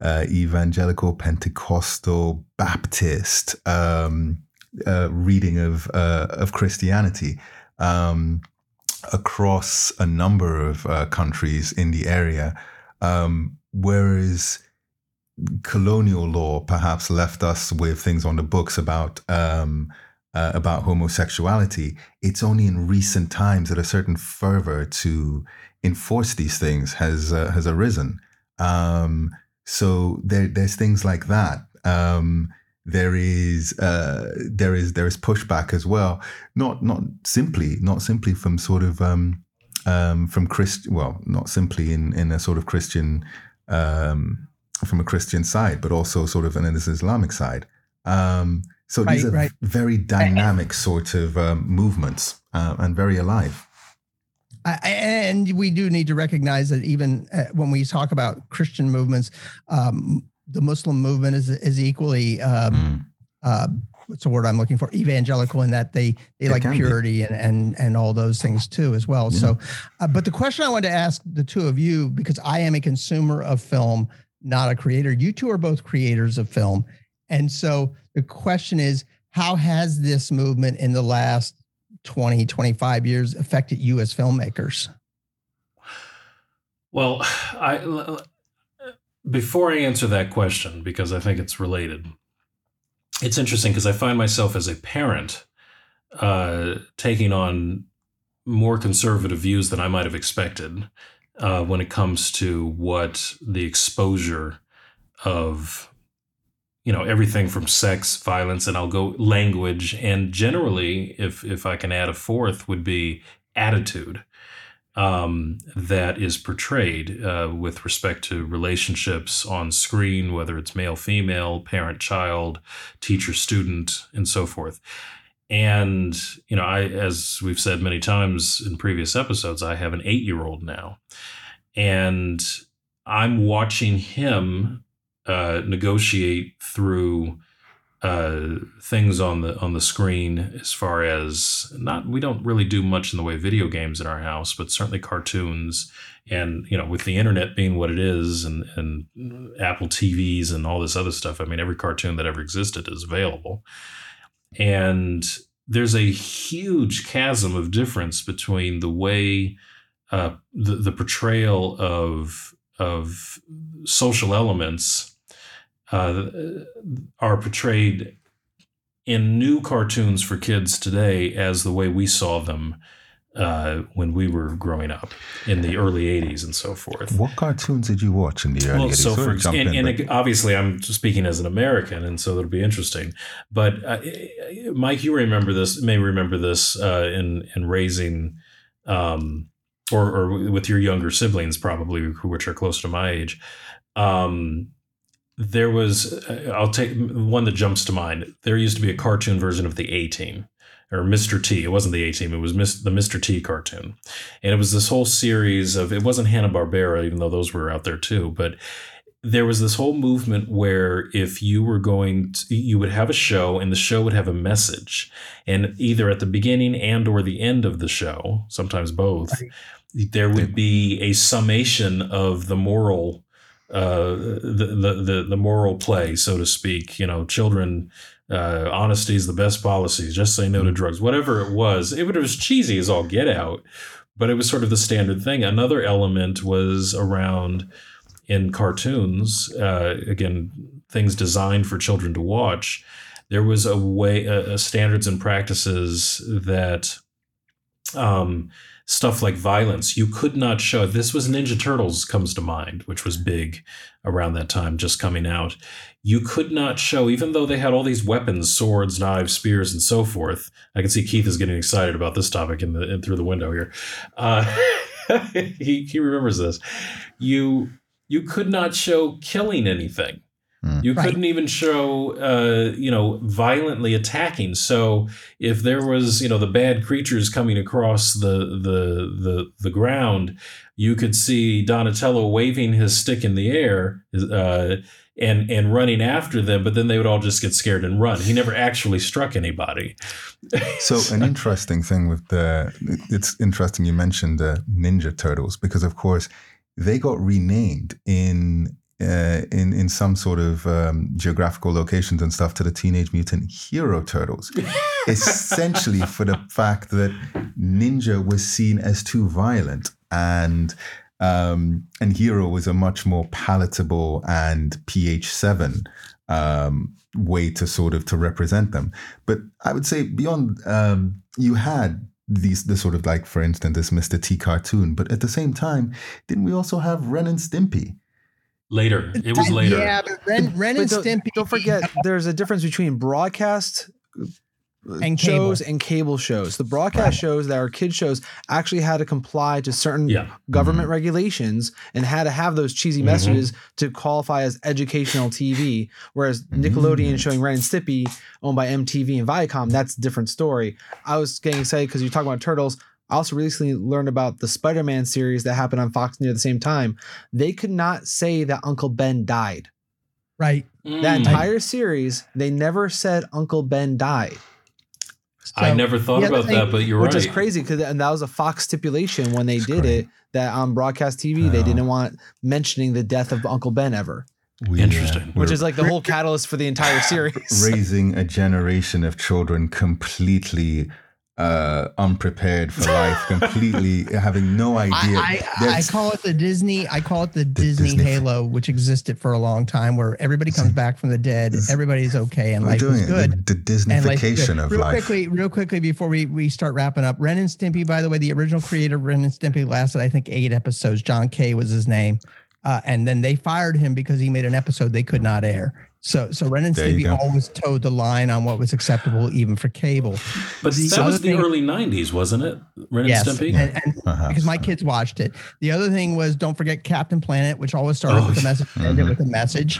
uh, evangelical, Pentecostal, Baptist um, uh, reading of uh, of Christianity um, across a number of uh, countries in the area, um, whereas colonial law perhaps left us with things on the books about um, uh, about homosexuality. It's only in recent times that a certain fervor to enforce these things has uh, has arisen. Um, so there, there's things like that. Um, there is uh, there is there is pushback as well. Not not simply not simply from sort of um, um, from Christ well not simply in in a sort of Christian um, from a Christian side, but also sort of an Islamic side. Um, so these are right. very dynamic sort of um, movements uh, and very alive. I, and we do need to recognize that even uh, when we talk about Christian movements, um, the Muslim movement is is equally um, Mm. uh, what's the word I'm looking for? Evangelical in that they they It like be. purity and and and all those things too as well. So, uh, but the question I wanted to ask the two of you because I am a consumer of film, not a creator. You two are both creators of film, and so the question is, how has this movement in the last 20, 25 years affected you as filmmakers? Well, I before I answer that question because I think it's related. it's interesting because I find myself as a parent uh, taking on more conservative views than I might have expected uh, when it comes to what the exposure of you know everything from sex violence and i'll go language and generally if if i can add a fourth would be attitude um, that is portrayed uh, with respect to relationships on screen whether it's male female parent child teacher student and so forth and you know i as we've said many times in previous episodes i have an eight year old now and i'm watching him uh, negotiate through uh, things on the on the screen as far as not we don't really do much in the way of video games in our house, but certainly cartoons and you know with the internet being what it is and and Apple TVs and all this other stuff. I mean, every cartoon that ever existed is available, and there's a huge chasm of difference between the way uh, the the portrayal of of social elements uh, are portrayed in new cartoons for kids today as the way we saw them uh, when we were growing up in the early 80s and so forth. What cartoons did you watch in the early well, 80s? So for, and, in, and but- obviously, I'm speaking as an American, and so it'll be interesting. But uh, Mike, you remember this, may remember this uh, in in raising, um, or, or with your younger siblings, probably, which are close to my age. Um, there was, uh, I'll take one that jumps to mind. There used to be a cartoon version of the A Team or Mr. T. It wasn't the A Team. It was Miss, the Mr. T cartoon, and it was this whole series of. It wasn't Hanna Barbera, even though those were out there too. But there was this whole movement where if you were going, to, you would have a show, and the show would have a message, and either at the beginning and or the end of the show, sometimes both, there would be a summation of the moral. Uh, the, the the the moral play, so to speak. You know, children uh, honesty is the best policy. Just say no to drugs. Whatever it was, it was cheesy as all get out, but it was sort of the standard thing. Another element was around in cartoons. Uh, again, things designed for children to watch. There was a way, uh, standards and practices that. Um, stuff like violence. You could not show this was ninja turtles comes to mind which was big around that time just coming out. You could not show even though they had all these weapons swords knives spears and so forth i can see keith is getting excited about this topic in the in, through the window here. Uh, he, he remembers this. You you could not show killing anything. You Right. couldn't even show, uh, you know, violently attacking. So if there was, you know, the bad creatures coming across the the the the ground, you could see Donatello waving his stick in the air uh, and and running after them. But then they would all just get scared and run. He never actually struck anybody. So an interesting thing with the it's interesting you mentioned the Ninja Turtles because of course they got renamed in uh, in in some sort of um, geographical locations and stuff to the Teenage Mutant Hero Turtles, essentially for the fact that Ninja was seen as too violent and um, and Hero was a much more palatable and PH seven um, way to sort of to represent them. But I would say beyond um, you had these the sort of like for instance this Mr. T cartoon, but at the same time, didn't we also have Ren and Stimpy? Later, it was later. Yeah, but Ren, Ren But and don't, Stimpy. don't forget, there's a difference between broadcast And shows and cable shows. The broadcast shows that are kid shows actually had to comply to certain Yeah. government regulations and had to have those cheesy Mhm. messages to qualify as educational TV. Whereas Nickelodeon Mm. showing Ren and Stimpy, owned by MTV and Viacom, that's a different story. I was getting excited because you talk about turtles. I also recently learned about the Spider-Man series that happened on Fox near the same time. They could not say that Uncle Ben died. right. That Mm. entire series, they never said Uncle Ben died, I never thought the other about thing- that, but you're which right. Which is crazy because and that was a Fox stipulation when they That's did great. it that on broadcast TV they Oh. didn't want mentioning the death of Uncle Ben ever, We, Interesting. which is like the whole catalyst for the entire series. raising a generation of children completely uh, unprepared for life, completely having no idea. I, I, I call it the Disney. I call it the, Disney, Disney- Halo, which existed for a long time, where everybody comes back from the dead, everybody's okay, and life doing is good. The, the Disneyfication good. of real life. quickly, real quickly before we, we start wrapping up. Ren and Stimpy, by the way, the original creator of Ren and Stimpy lasted, I think, eight episodes. John Kay was his name. Uh, and then they fired him because he made an episode they could not air. So so Ren and There Stimpy always towed the line on what was acceptable even for cable. But The that other was the thing- early '90s, wasn't it? Ren and Stimpy. and, and Uh-huh. because my kids watched it. The other thing was don't forget Captain Planet, which always started Oh, with a message, and ended mhm. with a message,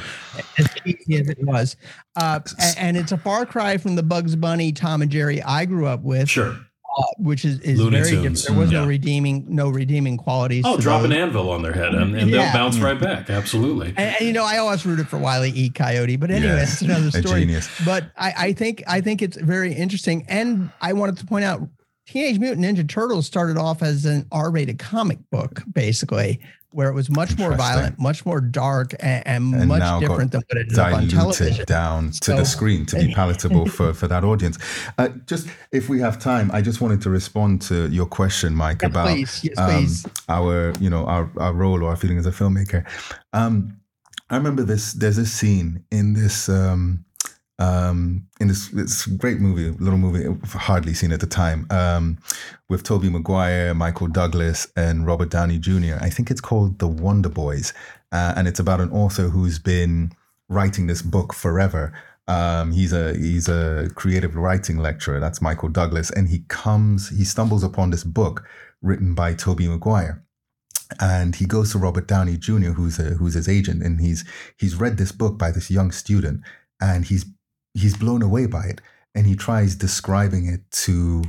as cheesy as it was. Uh, a- and, it's a far cry from the Bugs Bunny, Tom and Jerry I grew up with, Sure. Uh, which is, is Looney very Tunes, different. There was no redeeming, no redeeming qualities. Oh, to drop an anvil on their head and, and Yeah. they'll bounce right back. Absolutely. And, and, you know, I always rooted for Wile E. Coyote, but anyway, Yes, it's another story. genius. But I, I think I think it's very interesting. And I wanted to point out Teenage Mutant Ninja Turtles started off as an R-rated comic book, basically, where it was much more violent, much more dark, and, and, And much different than what it is on diluted television. down to the screen to be palatable for, for that audience. Uh, just if we have time, I just wanted to respond to your question, Mike, Yeah, about please, yes, um, please. our you know our, our role or our feeling as a filmmaker. Um, I remember this. There's a scene in this um, um, in this this great movie, little movie, hardly seen at the time, um, with Tobey Maguire, Michael Douglas, and Robert Downey Jr. I think it's called The Wonder Boys, uh, and it's about an author who's been writing this book forever. Um, he's a he's a creative writing lecturer. That's Michael Douglas, and he comes he stumbles upon this book written by Tobey Maguire, and he goes to Robert Downey Jr., who's a, who's his agent, and he's he's read this book by this young student, and he's he's blown away by it, and he tries describing it to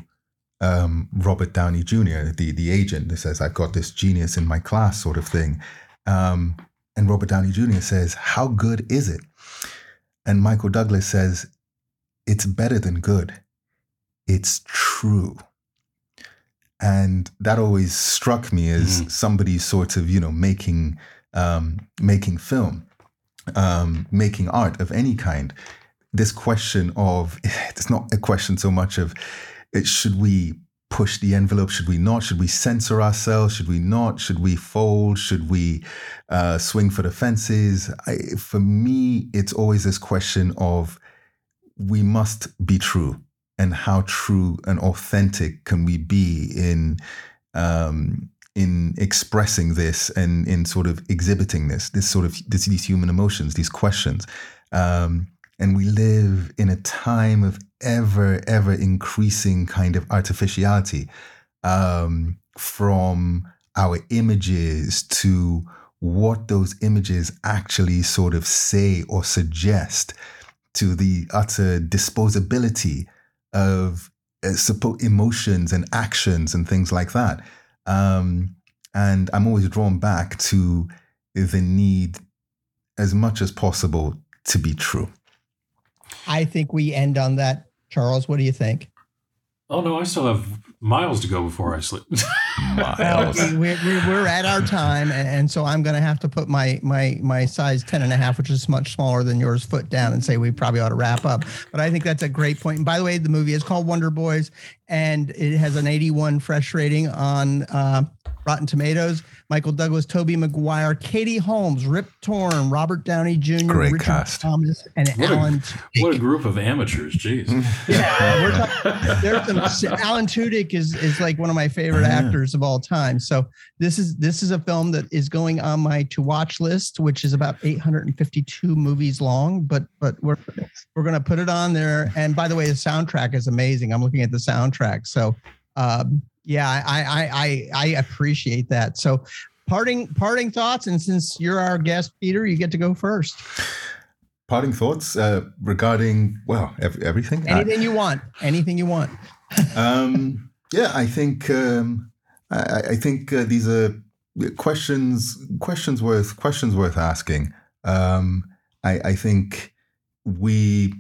um, Robert Downey Jr., the the agent. He says, "I've got this genius in my class," sort of thing, um, and Robert Downey Jr. says, "How good is it?" And Michael Douglas says, "It's better than good. It's true." and that always struck me as Mhm. somebody sort of you know making um, making film um, making art of any kind this question of it's not a question so much of it, should we push the envelope? Should we not? Should we censor ourselves? Should we not? Should we fold? Should we uh, swing for the fences? I, for me it's always this question of we must be true. And how true and authentic can we be in um, in expressing this and in sort of exhibiting this this sort of this, these human emotions these questions? Um, and we live in a time of ever ever increasing kind of artificiality um, from our images to what those images actually sort of say or suggest to the utter disposability of uh, emotions and actions and things like that. Um, and I'm always drawn back to the need, as much as possible, to be true. I think we end on that. Charles, what do you think? Oh no, I still have miles to go before I sleep. Miles. Okay, we're, we're, we're at our time, and, and so I'm going to have to put my my my size 10 and a half, which is much smaller than yours, foot down and say we probably ought to wrap up. But I think that's a great point. And by the way, the movie is called Wonder Boys, and it has an 81 fresh rating on uh, Rotten Tomatoes. Michael Douglas, Tobey Maguire, Katie Holmes, Rip Torn, Robert Downey Jr., Great Richard cast. Thomas, and What a- what a group of amateurs! Jeez. Yeah, we're talking, there's some Alan Tudyk is is like one of my favorite Yeah. actors of all time. So this is this is a film that is going on my to watch list, which is about 852 movies long. But but we're we're gonna put it on there. And by the way, the soundtrack is amazing. I'm looking at the soundtrack. So um, yeah, I I I I appreciate that. So parting parting thoughts, and since you're our guest, Peter, you get to go first. Parting thoughts uh, regarding well ev- everything. Uh, Anything you want. Anything you want. um, yeah, I think um, I, I think uh, these are questions questions worth questions worth asking. Um, I, I think we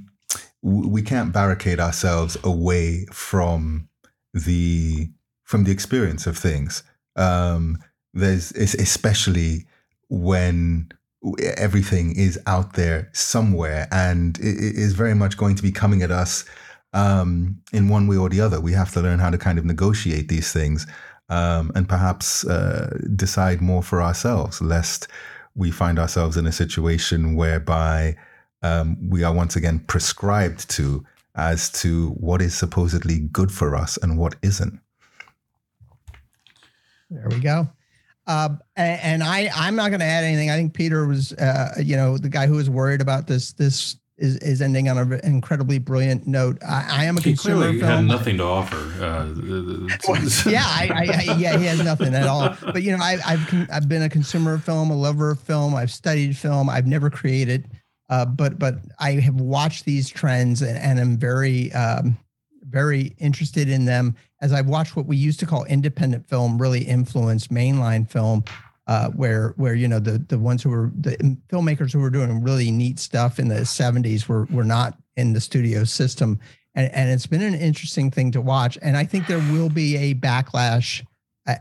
we can't barricade ourselves away from the from the experience of things. Um, there's es- especially when everything is out there somewhere and it is very much going to be coming at us um, in one way or the other. We have to learn how to kind of negotiate these things um, and perhaps uh, decide more for ourselves, lest we find ourselves in a situation whereby um, we are once again prescribed to as to what is supposedly good for us and what isn't. There we go. Uh, and, and I, I'm not going to add anything. I think Peter was, uh, you know, the guy who was worried about this. This is, is ending on an incredibly brilliant note. I, I am a He consumer clearly film. had nothing to offer. Uh, yeah, I, I, I, yeah, he has nothing at all. But you know, I, I've I've been a consumer of film, a lover of film. I've studied film. I've never created, uh, but but I have watched these trends and, and am very um, very interested in them. As I've watched what we used to call independent film really influence mainline film, uh, where where you know the the ones who were the filmmakers who were doing really neat stuff in the 70s were were not in the studio system and, and it's been an interesting thing to watch and i think there will be a backlash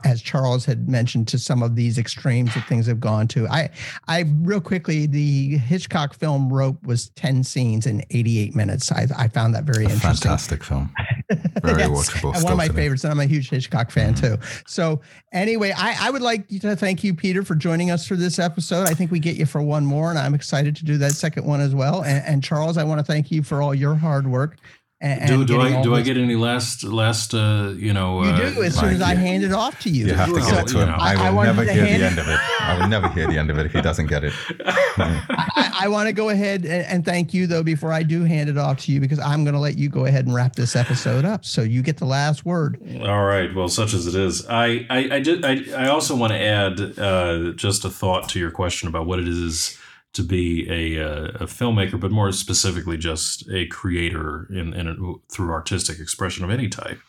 as charles had mentioned to some of these extremes that things have gone to i i real quickly the hitchcock film rope was 10 scenes in 88 minutes i, I found that very A interesting fantastic film. Very watchable. and one of my favorites, and I'm a huge Hitchcock fan mm-hmm. too. So, anyway, I, I would like to thank you, Peter, for joining us for this episode. I think we get you for one more, and I'm excited to do that second one as well. And, and Charles, I want to thank you for all your hard work. And, do and do getting I all do I get any last last uh, you know? You uh, do as soon as I yeah. hand it off to you. You have to Well, give it to you him. know. I I will wanted never hear the end of it. I will never hear the end of it if he doesn't get it. I, I want to go ahead and, and thank you though before I do hand it off to you because I'm going to let you go ahead and wrap this episode up. So you get the last word. All right. Well, such as it is, I I I, just, I, I also want to add uh, just a thought to your question about what it is to be a, uh, a filmmaker, but more specifically, just a creator in, in a, through artistic expression of any type.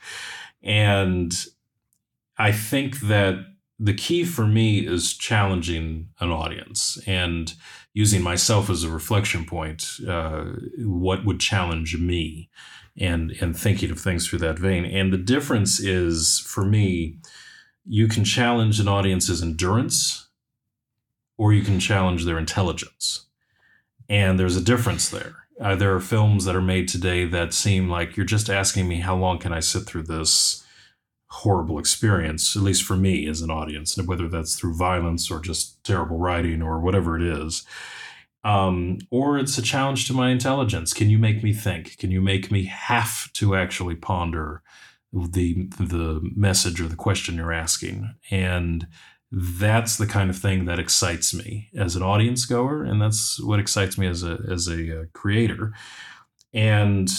And I think that the key for me is challenging an audience and using myself as a reflection point. Uh, what would challenge me? and and thinking of things through that vein. And the difference is for me, you can challenge an audience's endurance or you can challenge their intelligence. And there's a difference there. Uh, there are films that are made today that seem like you're just asking me how long can I sit through this horrible experience, at least for me as an audience, and whether that's through violence or just terrible writing or whatever it is um, or it's a challenge to my intelligence. Can you make me think? Can you make me have to actually ponder the the message or the question you're asking? And that's the kind of thing that excites me as an audience goer, and that's what excites me as a as a uh, creator. And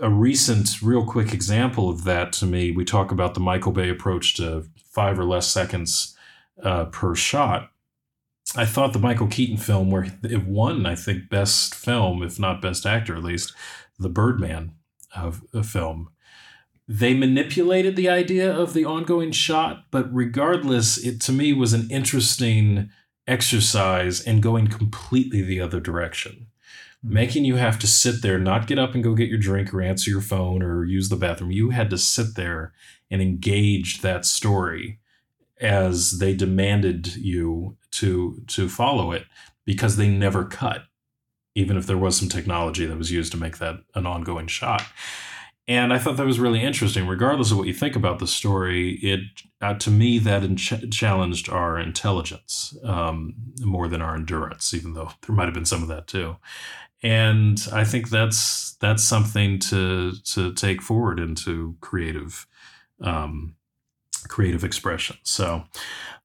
a recent, real quick example of that to me, we talk about the Michael Bay approach to five or less seconds uh, per shot. I thought the Michael Keaton film, where it won, I think, best film, if not best actor, at least, the Birdman of a film. They manipulated the idea of the ongoing shot, but regardless, it to me was an interesting exercise in going completely the other direction. Hmm. Making you have to sit there, not get up and go get your drink or answer your phone or use the bathroom. You had to sit there and engage that story as they demanded you to to follow it because they never cut even if there was some technology that was used to make that an ongoing shot and i thought that was really interesting regardless of what you think about the story it uh, to me that in- challenged our intelligence um, more than our endurance even though there might have been some of that too and i think that's that's something to to take forward into creative um, creative expression. So,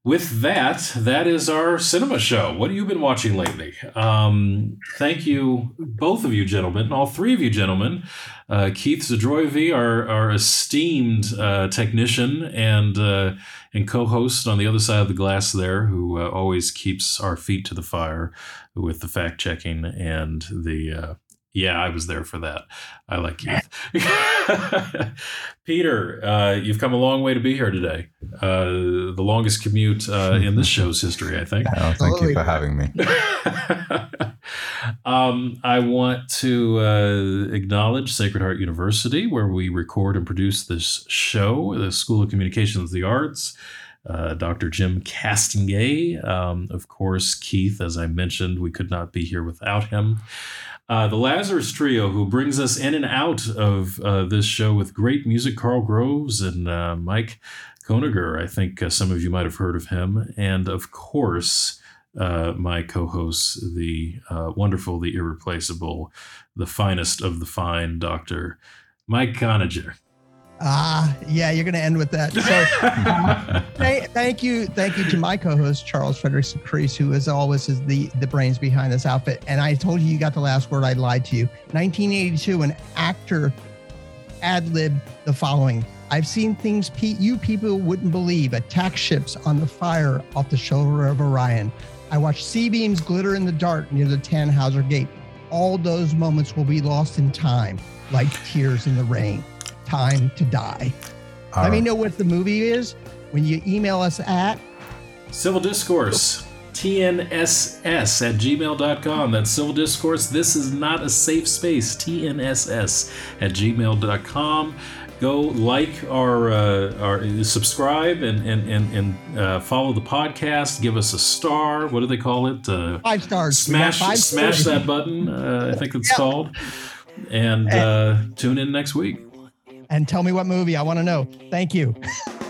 with that, that is our cinema show. What have you been watching lately? Um, thank you, both of you gentlemen, all three of you gentlemen. Uh, Keith Zadroivi, our, our esteemed uh, technician and uh, and co-host on the other side of the glass there, who uh, always keeps our feet to the fire with the fact checking and the uh, yeah, I was there for that. I like Keith. Peter, uh, you've come a long way to be here today. Uh, the longest commute uh, in this show's history, I think. Oh, thank you for having me. um, I want to uh, acknowledge Sacred Heart University, where we record and produce this show, the School of Communications of the Arts. uh, Dr. Jim Castonguay. Um, of course, Keith, as I mentioned, we could not be here without him. Uh, the Lazarus Trio, who brings us in and out of uh, this show with great music, Carl Groves and uh, Mike Koniger. I think uh, some of you might have heard of him. And of course, uh, my co host, the wonderful, the irreplaceable, the finest of the fine, Dr. Mike Conager. Ah, yeah, you're going to end with that. So, thank, thank, you, thank you to my co-host Charles Frederick Crease, who as always is the the brains behind this outfit. And I told you you got the last word. I lied to you. 1982, an actor ad lib the following: I've seen things Pete, you people wouldn't believe. Attack ships on the fire off the shoulder of Orion. I watched C-beams glitter in the dark near the Tannhäuser Gate. All those moments will be lost in time, like tears in the rain time to die. Let me know what the movie is when you email us at Civil Discourse. TNSS at gmail.com. That's Civil Discourse. This is not a safe space. TNSS at gmail.com. Go like our, uh, our subscribe and, and, and, and uh, follow the podcast. Give us a star. What do they call it? Uh, five stars. Smash, five smash stars. that button. Uh, I think it's called. And uh, tune in next week and tell me what movie. I want to know. Thank you.